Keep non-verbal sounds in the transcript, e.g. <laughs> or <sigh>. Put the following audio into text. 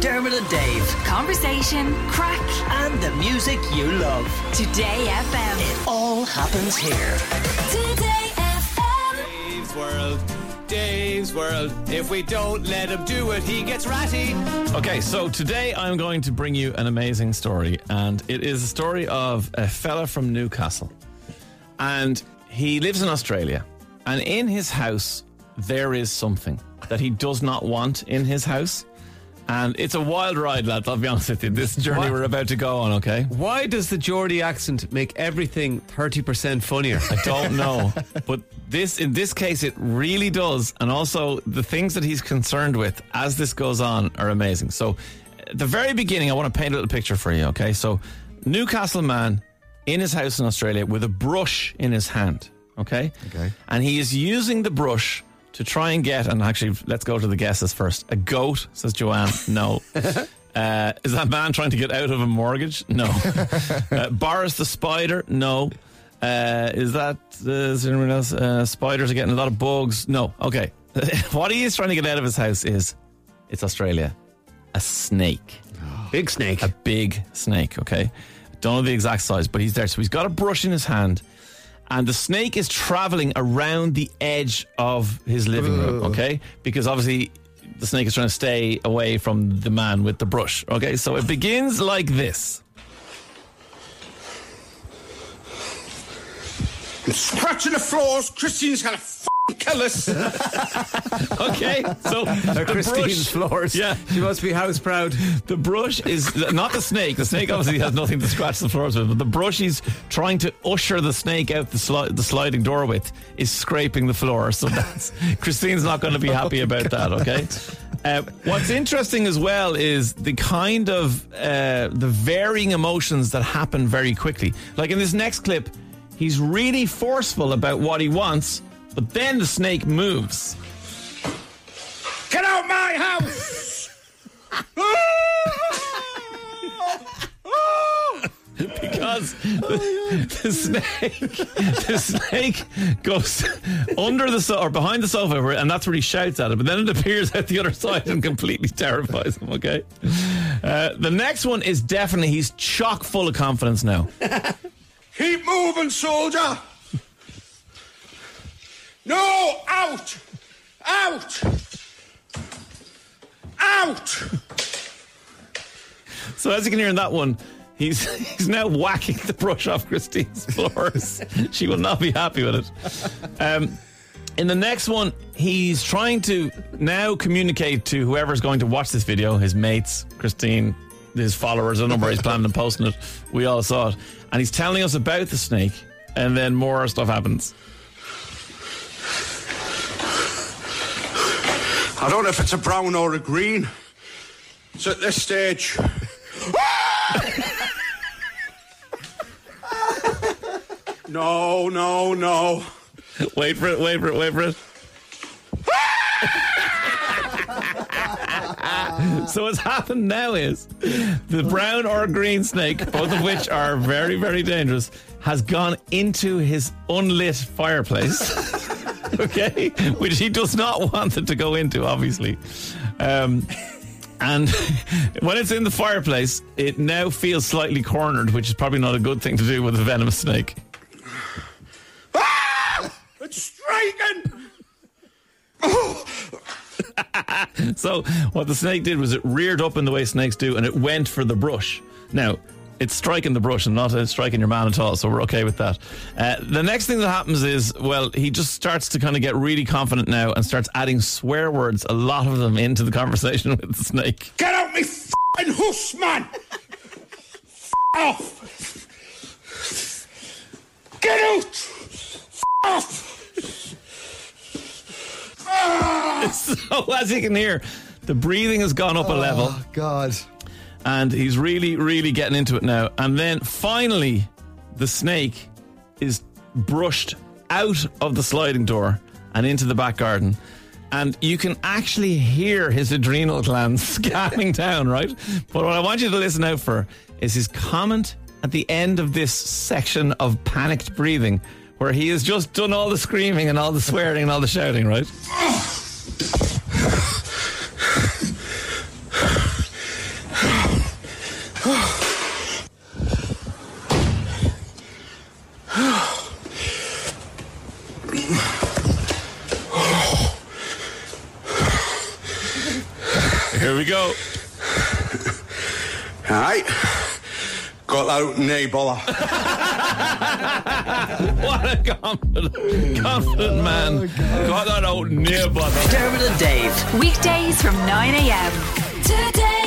Dermot and Dave, Conversation, crack, and the music you love. Today FM. It all happens here. Today FM. Dave's World, Dave's World. If we don't let him do it, he gets ratty. Okay, so today I'm going to bring you an amazing story, and it is a story of a fella from Newcastle. And he lives in Australia, and in his house, there is something that he does not want in his house. And it's a wild ride, lads, I'll be honest with you. This journey What? we're about to go on, okay? Why does the Geordie accent make everything 30% funnier? I don't know. but this in this case it really does. And also the things that he's concerned with as this goes on are amazing. So at the very beginning I want to paint a little picture for you, okay? So Newcastle man in his house in Australia with a brush in his hand, okay? Okay. And he is using the brush to try and get and actually let's go to the guesses first. A goat, says Joanne. No. <laughs> Uh, is that man trying to get out of a mortgage? No. <laughs> uh, Boris the spider? No. Uh, is that uh, is there anyone else? Uh, spiders are getting a lot of bugs. No. Okay. <laughs> what he is trying to get out of his house is it's Australia. A snake. <gasps> Big snake. A big snake. Okay. Don't know the exact size, but he's there. So he's got a brush in his hand, and the snake is traveling around the edge of his living room. Okay, because obviously the snake is trying to stay away from the man with the brush. Okay, so it begins like this. Scratching the floors, Christine's gonna f***ing kill us. <laughs> Okay, so <laughs> the Christine's brush, floors. Yeah. She must be house proud. The brush is not the snake. The snake obviously has nothing to scratch the floors with, but the brush he's trying to usher the snake out the, sli- the sliding door with is scraping the floor. So <laughs> that's Christine's not going to be happy about that. Okay. Uh, what's interesting as well is the kind of uh, the varying emotions that happen very quickly. Like in this next clip, he's really forceful about what he wants, but then the snake moves. Get out my house! <laughs> because the, the snake the snake goes under the sofa or behind the sofa and that's where he shouts at it but then it appears at the other side and completely terrifies him okay uh, the next one is definitely he's chock full of confidence now <laughs> Keep moving, soldier. No, out! Out! Out! so as you can hear in that one He's, <laughs> he's now whacking the brush off Christine's floors. <laughs> she will not be happy with it. Um, in the next one, he's trying to now communicate to whoever's going to watch this video, his mates, Christine, his followers, I where he's planning on posting it. We all saw it. And he's telling us about the snake, and then more stuff happens. I don't know if it's a brown or a green. It's at this stage. <laughs> no, no, no. Wait for it, wait for it, wait for it. <laughs> so what's happened now is the brown or green snake, both of which are very, very dangerous, has gone into his unlit fireplace. <laughs> <laughs> okay, which he does not want it to go into, obviously. Um, and <laughs> when it's in the fireplace, it now feels slightly cornered, which is probably not a good thing to do with a venomous snake. Ah! It's striking! <laughs> So what the snake did was it reared up in the way snakes do, and it went for the brush. Now it's striking the brush and not uh, striking your man at all, so we're okay with that. Uh, the next thing that happens is, well, he just starts to kind of get really confident now and starts adding swear words, a lot of them, into the <laughs> conversation with the snake. Get out me f***ing house, man! F- off! Get out! F- off! <laughs> So as you can hear, the breathing has gone up a level. Oh, God. And he's really, really getting into it now. And then finally, the snake is brushed out of the sliding door and into the back garden. And you can actually hear his adrenal glands <laughs> scanning down, right? But what I want you to listen out for is his comment at the end of this section of panicked breathing, where he has just done all the screaming and all the swearing and all the shouting, right? <laughs> we go. All right. Got that out in Ebola. <laughs> What a confident, confident oh, man. Got that out nearby. Dermot and Dave. Weekdays from 9 a.m. Today